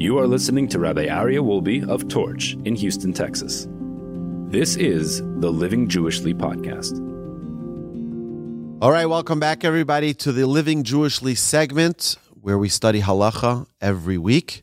You are listening to Rabbi Aryeh Wolbe of Torch in Houston, Texas. This is the Living Jewishly podcast. All right, welcome back, everybody, to the Living Jewishly segment where we study halacha every week.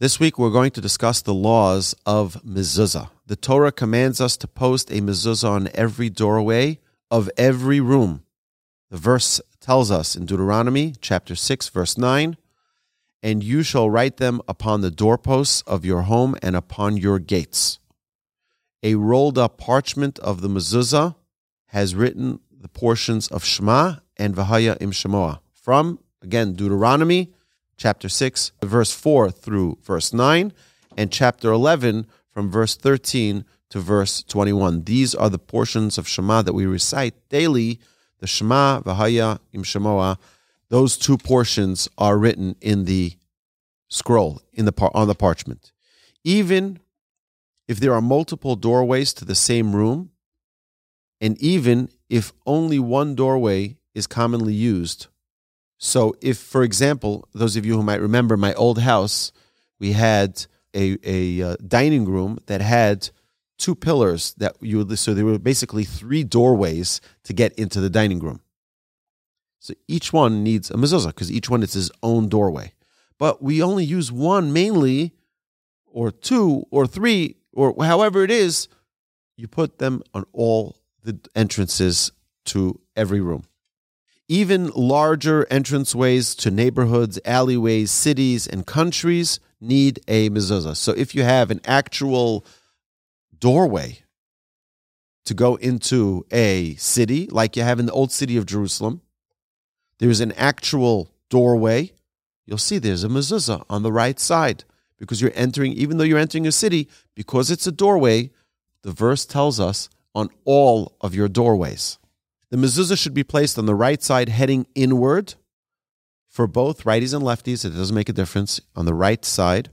This week, we're going to discuss the laws of mezuzah. The Torah commands us to post a mezuzah on every doorway of every room. The verse tells us in Deuteronomy chapter 6, verse 9 and you shall write them upon the doorposts of your home and upon your gates. A rolled up parchment of the mezuzah has written the portions of Shema and Vahaya im Shemoah from, again, Deuteronomy chapter 6, verse 4 through verse 9, and chapter 11 from verse 13 to verse 21. These are the portions of Shema that we recite daily the Shema, Vahaya im Shemoah those two portions are written in the scroll in the par- on the parchment. Even if there are multiple doorways to the same room, and even if only one doorway is commonly used. So, if, for example, those of you who might remember my old house, we had a, a uh, dining room that had two pillars that you would, so there were basically three doorways to get into the dining room. So each one needs a mezuzah because each one is its own doorway. But we only use one mainly, or two, or three, or however it is. You put them on all the entrances to every room. Even larger entranceways to neighborhoods, alleyways, cities, and countries need a mezuzah. So if you have an actual doorway to go into a city, like you have in the old city of Jerusalem, there's an actual doorway, you'll see there's a mezuzah on the right side because you're entering, even though you're entering a city, because it's a doorway, the verse tells us on all of your doorways. The mezuzah should be placed on the right side, heading inward for both righties and lefties. It doesn't make a difference on the right side.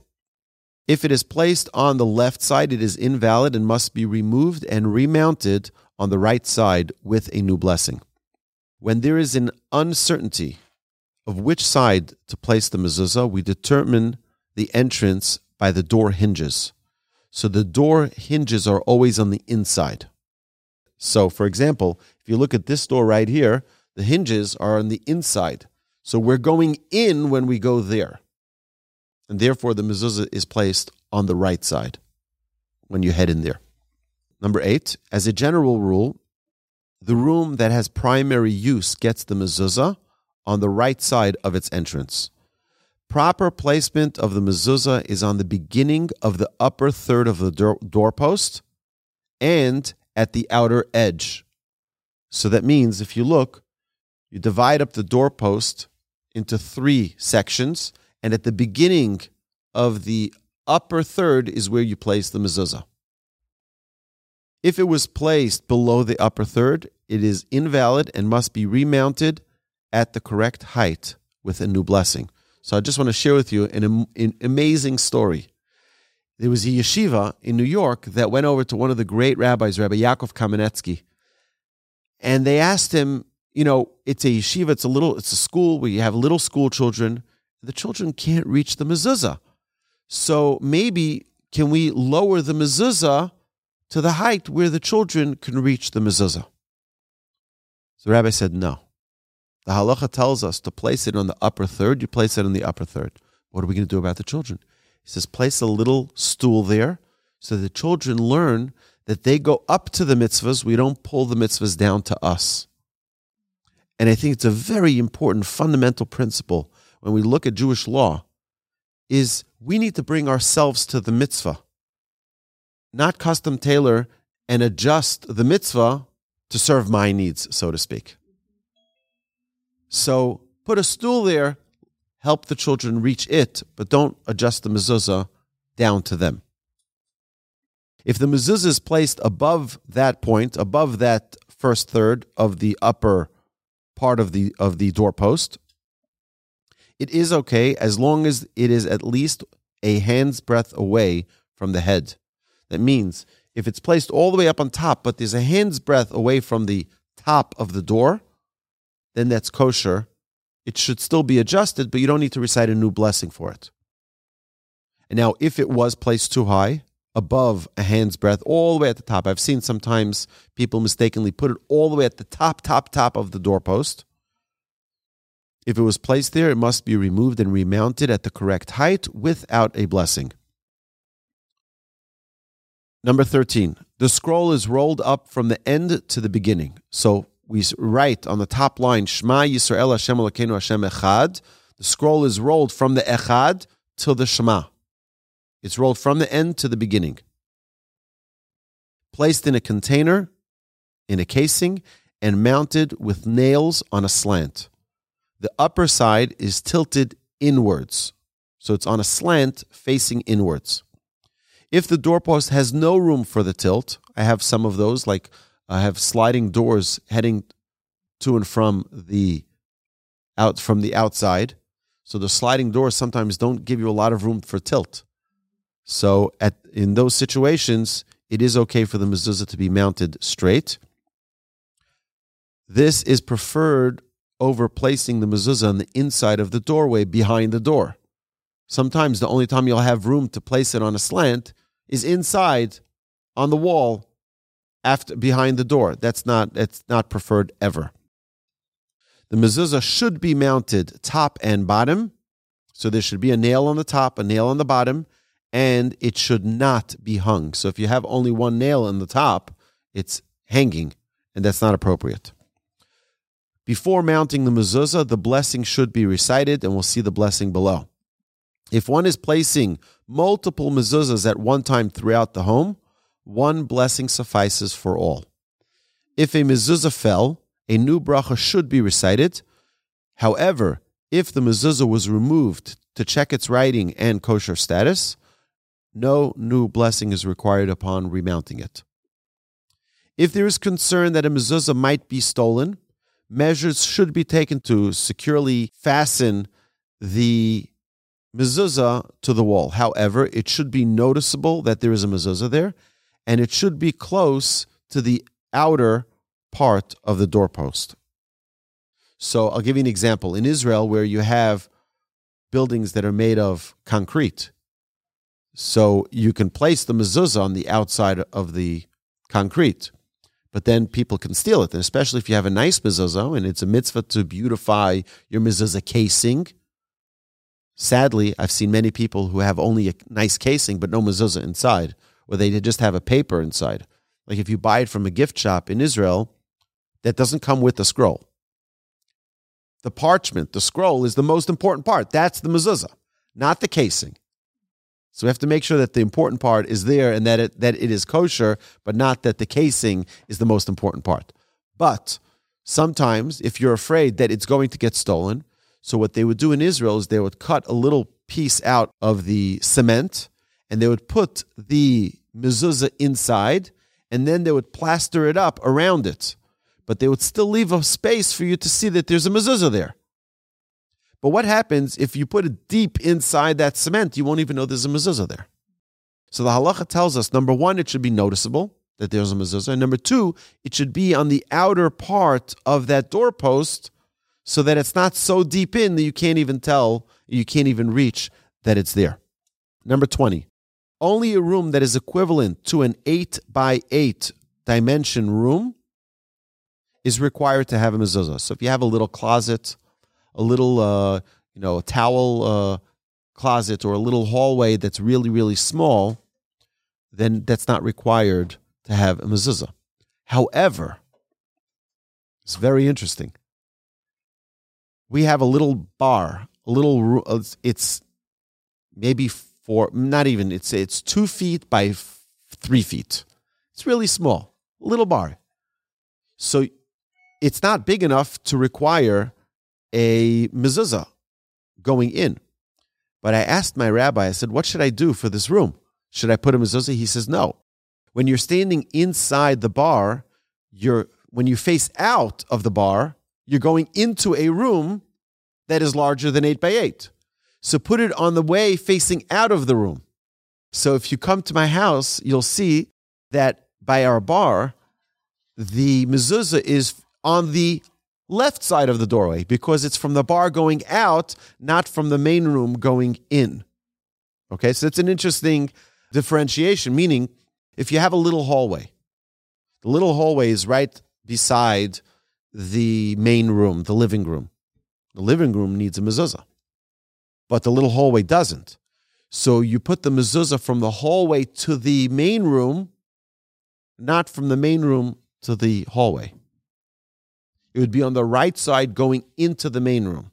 If it is placed on the left side, it is invalid and must be removed and remounted on the right side with a new blessing. When there is an uncertainty of which side to place the mezuzah, we determine the entrance by the door hinges. So the door hinges are always on the inside. So, for example, if you look at this door right here, the hinges are on the inside. So we're going in when we go there. And therefore, the mezuzah is placed on the right side when you head in there. Number eight, as a general rule, the room that has primary use gets the mezuzah on the right side of its entrance. Proper placement of the mezuzah is on the beginning of the upper third of the door- doorpost and at the outer edge. So that means if you look, you divide up the doorpost into three sections, and at the beginning of the upper third is where you place the mezuzah. If it was placed below the upper third, it is invalid and must be remounted at the correct height with a new blessing. So I just want to share with you an, an amazing story. There was a yeshiva in New York that went over to one of the great rabbis, Rabbi Yaakov Kamenetsky, and they asked him, you know, it's a yeshiva, it's a little, it's a school where you have little school children. The children can't reach the mezuzah. So maybe can we lower the mezuzah to the height where the children can reach the mezuzah. So the rabbi said, no. The halacha tells us to place it on the upper third. You place it on the upper third. What are we going to do about the children? He says, place a little stool there so the children learn that they go up to the mitzvahs. We don't pull the mitzvahs down to us. And I think it's a very important fundamental principle when we look at Jewish law is we need to bring ourselves to the mitzvah not custom tailor and adjust the mitzvah to serve my needs, so to speak. So put a stool there, help the children reach it, but don't adjust the mezuzah down to them. If the mezuzah is placed above that point, above that first third of the upper part of the of the doorpost, it is okay as long as it is at least a hand's breadth away from the head. That means if it's placed all the way up on top, but there's a hand's breadth away from the top of the door, then that's kosher. It should still be adjusted, but you don't need to recite a new blessing for it. And now, if it was placed too high, above a hand's breadth, all the way at the top, I've seen sometimes people mistakenly put it all the way at the top, top, top of the doorpost. If it was placed there, it must be removed and remounted at the correct height without a blessing. Number 13, the scroll is rolled up from the end to the beginning. So we write on the top line, Shema Yisrael Hashem Elokeinu Hashem Echad. The scroll is rolled from the Echad to the Shema. It's rolled from the end to the beginning. Placed in a container, in a casing, and mounted with nails on a slant. The upper side is tilted inwards. So it's on a slant facing inwards. If the doorpost has no room for the tilt, I have some of those, like I have sliding doors heading to and from the out from the outside. So the sliding doors sometimes don't give you a lot of room for tilt. So at in those situations, it is okay for the mezuzah to be mounted straight. This is preferred over placing the mezuzah on the inside of the doorway behind the door. Sometimes the only time you'll have room to place it on a slant is inside on the wall after behind the door. That's not that's not preferred ever. The mezuzah should be mounted top and bottom. So there should be a nail on the top, a nail on the bottom, and it should not be hung. So if you have only one nail on the top, it's hanging, and that's not appropriate. Before mounting the mezuzah, the blessing should be recited, and we'll see the blessing below. If one is placing multiple mezuzahs at one time throughout the home, one blessing suffices for all. If a mezuzah fell, a new bracha should be recited. However, if the mezuzah was removed to check its writing and kosher status, no new blessing is required upon remounting it. If there is concern that a mezuzah might be stolen, measures should be taken to securely fasten the mezuzah to the wall. However, it should be noticeable that there is a mezuzah there, and it should be close to the outer part of the doorpost. So I'll give you an example. In Israel, where you have buildings that are made of concrete, so you can place the mezuzah on the outside of the concrete but then people can steal it. And especially if you have a nice mezuzah and it's a mitzvah to beautify your mezuzah casing. Sadly, I've seen many people who have only a nice casing but no mezuzah inside, or they just have a paper inside. Like if you buy it from a gift shop in Israel, that doesn't come with the scroll. The parchment, the scroll, is the most important part. That's the mezuzah, not the casing. So we have to make sure that the important part is there and that it, that it is kosher, but not that the casing is the most important part. But sometimes, if you're afraid that it's going to get stolen, so what they would do in Israel is they would cut a little piece out of the cement and they would put the mezuzah inside and then they would plaster it up around it. But they would still leave a space for you to see that there's a mezuzah there. But what happens if you put it deep inside that cement? You won't even know there's a mezuzah there. So the halacha tells us number one, it should be noticeable that there's a mezuzah. And number two, it should be on the outer part of that doorpost so that it's not so deep in that you can't even tell, you can't even reach that it's there. Number 20, only a room that is equivalent to an 8 by 8 dimension room is required to have a mezuzah. So if you have a little closet, a little, uh, you know, a towel uh, closet or a little hallway that's really, really small, then that's not required to have a mezuzah. However, it's very interesting. We have a little bar, a little. Uh, it's maybe four, not even. It's it's two feet by three feet. It's really small, little bar. So it's not big enough to require a mezuzah going in. But I asked my rabbi, I said, what should I do for this room? Should I put a mezuzah? He says, no. When you're standing inside the bar, you're when you face out of the bar, you're going into a room that is larger than eight by eight. So put it on the way facing out of the room. So if you come to my house, you'll see that by our bar, the mezuzah is on the left side of the doorway because it's from the bar going out, not from the main room going in. Okay, so it's an interesting differentiation, meaning if you have a little hallway, the little hallway is right beside the main room, the living room. The living room needs a mezuzah, but the little hallway doesn't. So you put the mezuzah from the hallway to the main room, not from the main room to the hallway. It would be on the right side going into the main room.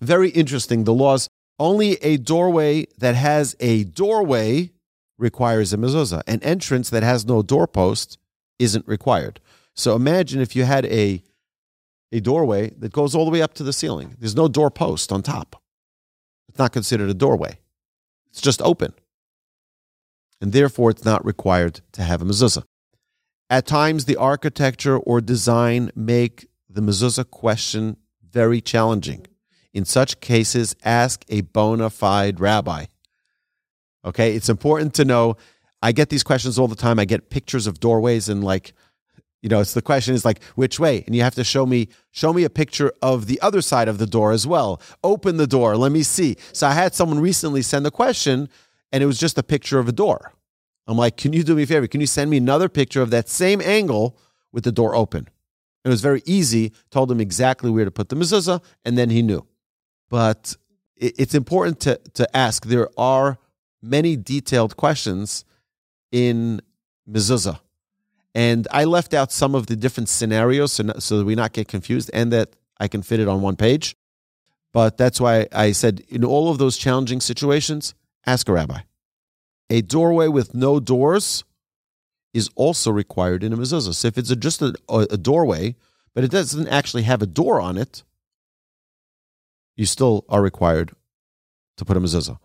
Very interesting. The laws only a doorway that has a doorway requires a mezuzah. An entrance that has no doorpost isn't required. So imagine if you had a a doorway that goes all the way up to the ceiling. There's no doorpost on top. It's not considered a doorway. It's just open. And therefore it's not required to have a mezuzah. At times the architecture or design make the mezuzah question very challenging. In such cases, ask a bona fide rabbi. Okay, it's important to know. I get these questions all the time. I get pictures of doorways and like, you know, it's the question is like which way, and you have to show me show me a picture of the other side of the door as well. Open the door, let me see. So I had someone recently send a question, and it was just a picture of a door. I'm like, can you do me a favor? Can you send me another picture of that same angle with the door open? It was very easy. Told him exactly where to put the mezuzah, and then he knew. But it's important to to ask. There are many detailed questions in mezuzah. And I left out some of the different scenarios so, so that we not get confused and that I can fit it on one page. But that's why I said in all of those challenging situations, ask a rabbi. A doorway with no doors is also required in a mezuzah. So if it's a, just a, a doorway, but it doesn't actually have a door on it, you still are required to put a mezuzah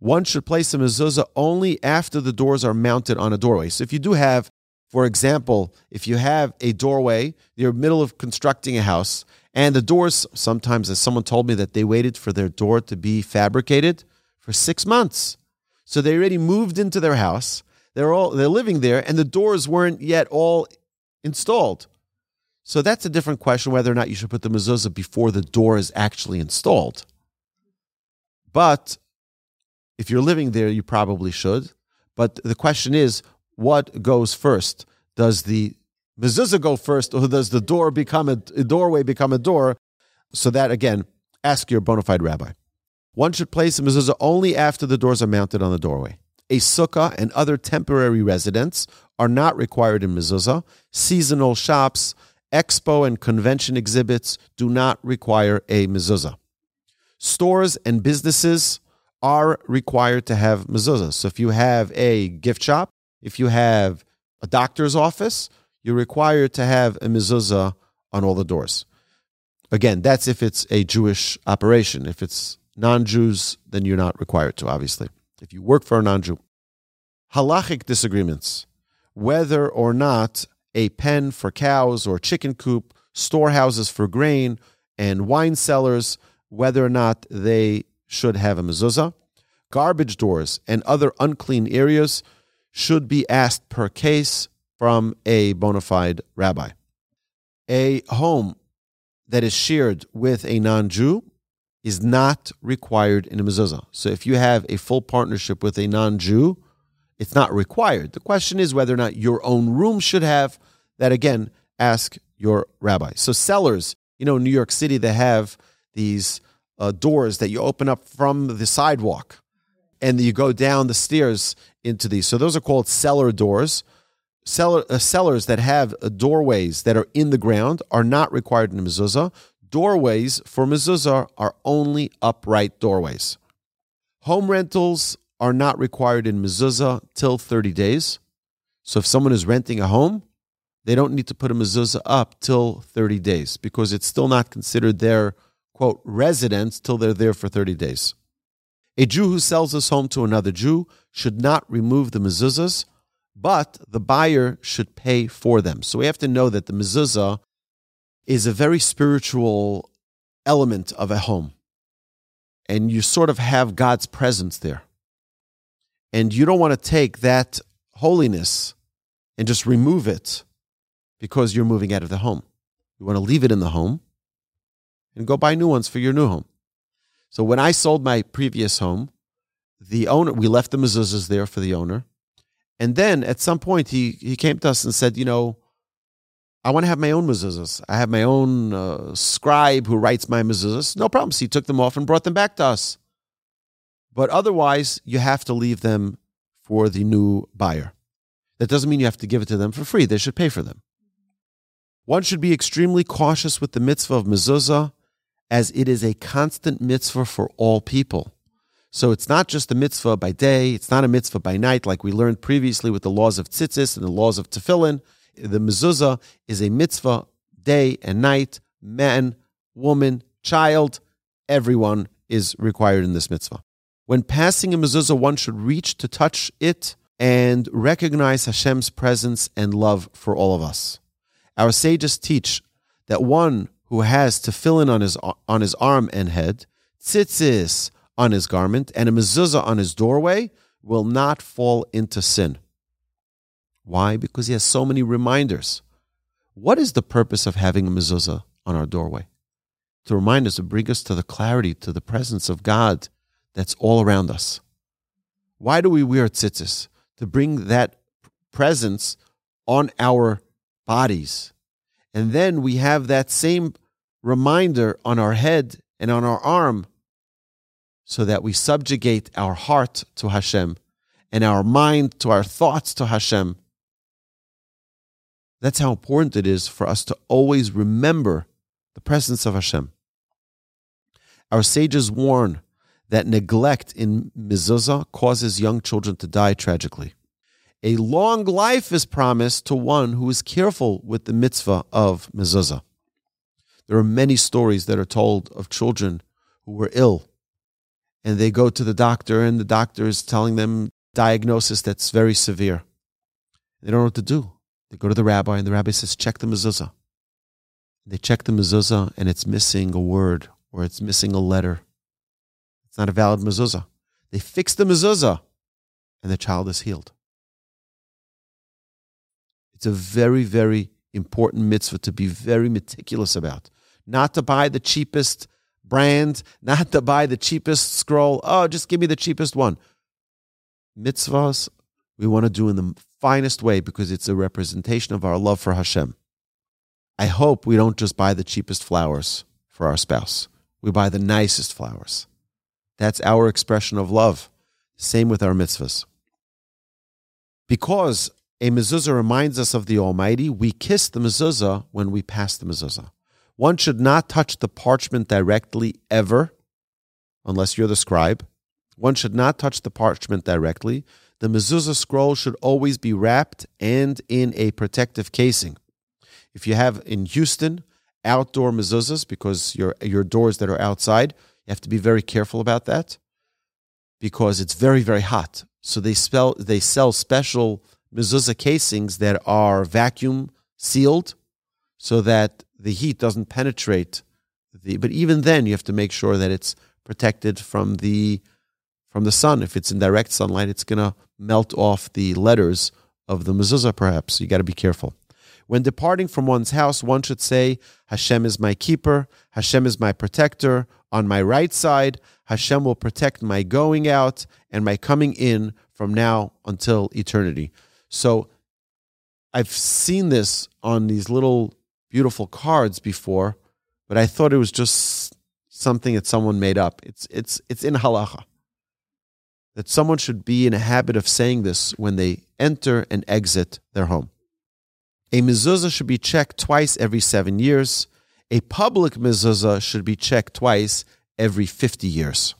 one should place a mezuzah only after the doors are mounted on a doorway. So if you do have, for example, if you have a doorway, you're in the middle of constructing a house, and the doors, sometimes as someone told me that they waited for their door to be fabricated for six months. So they already moved into their house. They're all they're living there, and the doors weren't yet all installed. So that's a different question whether or not you should put the mezuzah before the door is actually installed. But if you're living there, you probably should. But the question is, what goes first? Does the mezuzah go first, or does the door become a, a doorway become a door? So that again, ask your bona fide rabbi. One should place a mezuzah only after the doors are mounted on the doorway. A sukkah and other temporary residents are not required in mezuzah. Seasonal shops, expo and convention exhibits do not require a mezuzah. Stores and businesses are required to have mezuzahs. So if you have a gift shop, if you have a doctor's office, you're required to have a mezuzah on all the doors. Again, that's if it's a Jewish operation. If it's non-Jews, then you're not required to, obviously. If you work for a non-Jew. Halachic disagreements. Whether or not a pen for cows or chicken coop, storehouses for grain, and wine cellars, whether or not they should have a mezuzah. Garbage doors and other unclean areas should be asked per case from a bona fide rabbi. A home that is shared with a non Jew is not required in a mezuzah. So if you have a full partnership with a non Jew, it's not required. The question is whether or not your own room should have that. Again, ask your rabbi. So cellars, you know, in New York City, they have these uh, doors that you open up from the sidewalk and you go down the stairs into these. So those are called cellar doors. Cellar, uh, cellars that have uh, doorways that are in the ground are not required in mezuzah. Doorways for mezuzah are only upright doorways. Home rentals are not required in mezuzah till 30 days. So if someone is renting a home, they don't need to put a mezuzah up till 30 days because it's still not considered their quote, residence till they're there for 30 days. A Jew who sells his home to another Jew should not remove the mezuzahs, but the buyer should pay for them. So we have to know that the mezuzah is a very spiritual element of a home. And you sort of have God's presence there. And you don't want to take that holiness and just remove it because you're moving out of the home. You want to leave it in the home and go buy new ones for your new home. So when I sold my previous home, the owner, we left the mezuzahs there for the owner. And then at some point, he, he came to us and said, You know, I want to have my own mezuzahs. I have my own uh, scribe who writes my mezuzahs. No problems. He took them off and brought them back to us. But otherwise, you have to leave them for the new buyer. That doesn't mean you have to give it to them for free. They should pay for them. One should be extremely cautious with the mitzvah of mezuzah, as it is a constant mitzvah for all people. So it's not just a mitzvah by day, it's not a mitzvah by night, like we learned previously with the laws of tzitzis and the laws of tefillin. The mezuzah is a mitzvah day and night, man, woman, child, everyone is required in this mitzvah. When passing a mezuzah, one should reach to touch it and recognize Hashem's presence and love for all of us. Our sages teach that one who has tefillin on his on his arm and head, tzitzis on his garment, and a mezuzah on his doorway will not fall into sin. Why? Because he has so many reminders. What is the purpose of having a mezuzah on our doorway? To remind us, to bring us to the clarity, to the presence of God that's all around us. Why do we wear tzitzis? To bring that presence on our bodies. And then we have that same reminder on our head and on our arm so that we subjugate our heart to Hashem and our mind to our thoughts to Hashem. That's how important it is for us to always remember the presence of Hashem. Our sages warn that neglect in mezuzah causes young children to die tragically. A long life is promised to one who is careful with the mitzvah of mezuzah. There are many stories that are told of children who were ill and they go to the doctor and the doctor is telling them diagnosis that's very severe. They don't know what to do. They go to the rabbi and the rabbi says, check the mezuzah. They check the mezuzah and it's missing a word or it's missing a letter it's not a valid mezuzah. They fix the mezuzah and the child is healed. It's a very, very important mitzvah to be very meticulous about. Not to buy the cheapest brand, not to buy the cheapest scroll. Oh, just give me the cheapest one. Mitzvahs we want to do in the finest way because it's a representation of our love for Hashem. I hope we don't just buy the cheapest flowers for our spouse. We buy the nicest flowers. That's our expression of love. Same with our mitzvahs. Because a mezuzah reminds us of the Almighty, we kiss the mezuzah when we pass the mezuzah. One should not touch the parchment directly ever, unless you're the scribe. One should not touch the parchment directly. The mezuzah scroll should always be wrapped and in a protective casing. If you have in Houston outdoor mezuzahs, because your your doors that are outside, you have to be very careful about that because it's very, very hot. So they spell they sell special mezuzah casings that are vacuum sealed so that the heat doesn't penetrate the but even then you have to make sure that it's protected from the from the sun. If it's in direct sunlight, it's gonna melt off the letters of the mezuzah, perhaps. You gotta be careful. When departing from one's house, one should say, Hashem is my keeper, Hashem is my protector. On my right side, Hashem will protect my going out and my coming in from now until eternity. So I've seen this on these little beautiful cards before, but I thought it was just something that someone made up. It's it's it's in halacha that someone should be in a habit of saying this when they enter and exit their home. A mezuzah should be checked twice every seven years. A public mezuzah should be checked twice every 50 years.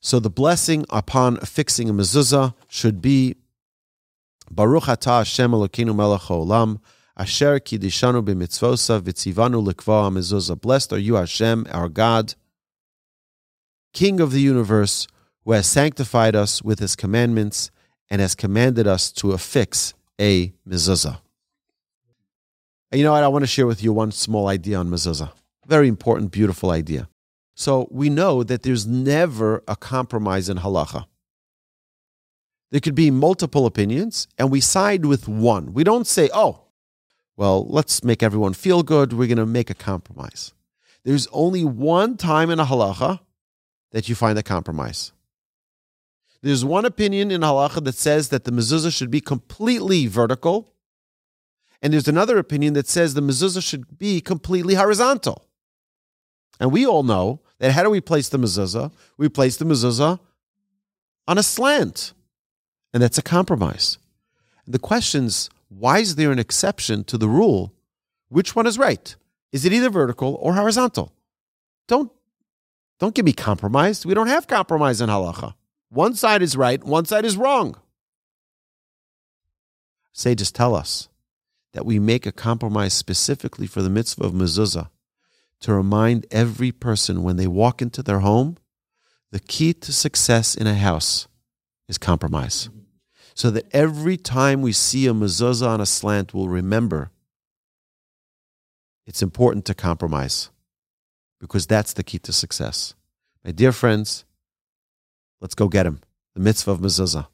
So the blessing upon fixing a mezuzah should be Baruch atah Hashem Elokeinu melech haolam asher kidishanu b'mitzvosa v'tzivanu likva mezuzah. Blessed are you Hashem, our God, King of the universe, who has sanctified us with his commandments and has commanded us to affix a mezuzah. You know what? I want to share with you one small idea on mezuzah. Very important, beautiful idea. So we know that there's never a compromise in halacha. There could be multiple opinions, and we side with one. We don't say, oh, well, let's make everyone feel good. We're going to make a compromise. There's only one time in a halacha that you find a compromise. There's one opinion in halacha that says that the mezuzah should be completely vertical, and there's another opinion that says the mezuzah should be completely horizontal. And we all know that how do we place the mezuzah? We place the mezuzah on a slant, and that's a compromise. The question's why is there an exception to the rule? Which one is right? Is it either vertical or horizontal? Don't don't get me compromised. We don't have compromise in halacha. One side is right, one side is wrong. Sages tell us that we make a compromise specifically for the mitzvah of mezuzah to remind every person when they walk into their home the key to success in a house is compromise. So that every time we see a mezuzah on a slant, we'll remember it's important to compromise because that's the key to success. My dear friends, let's go get him. The mitzvah of mezuzah.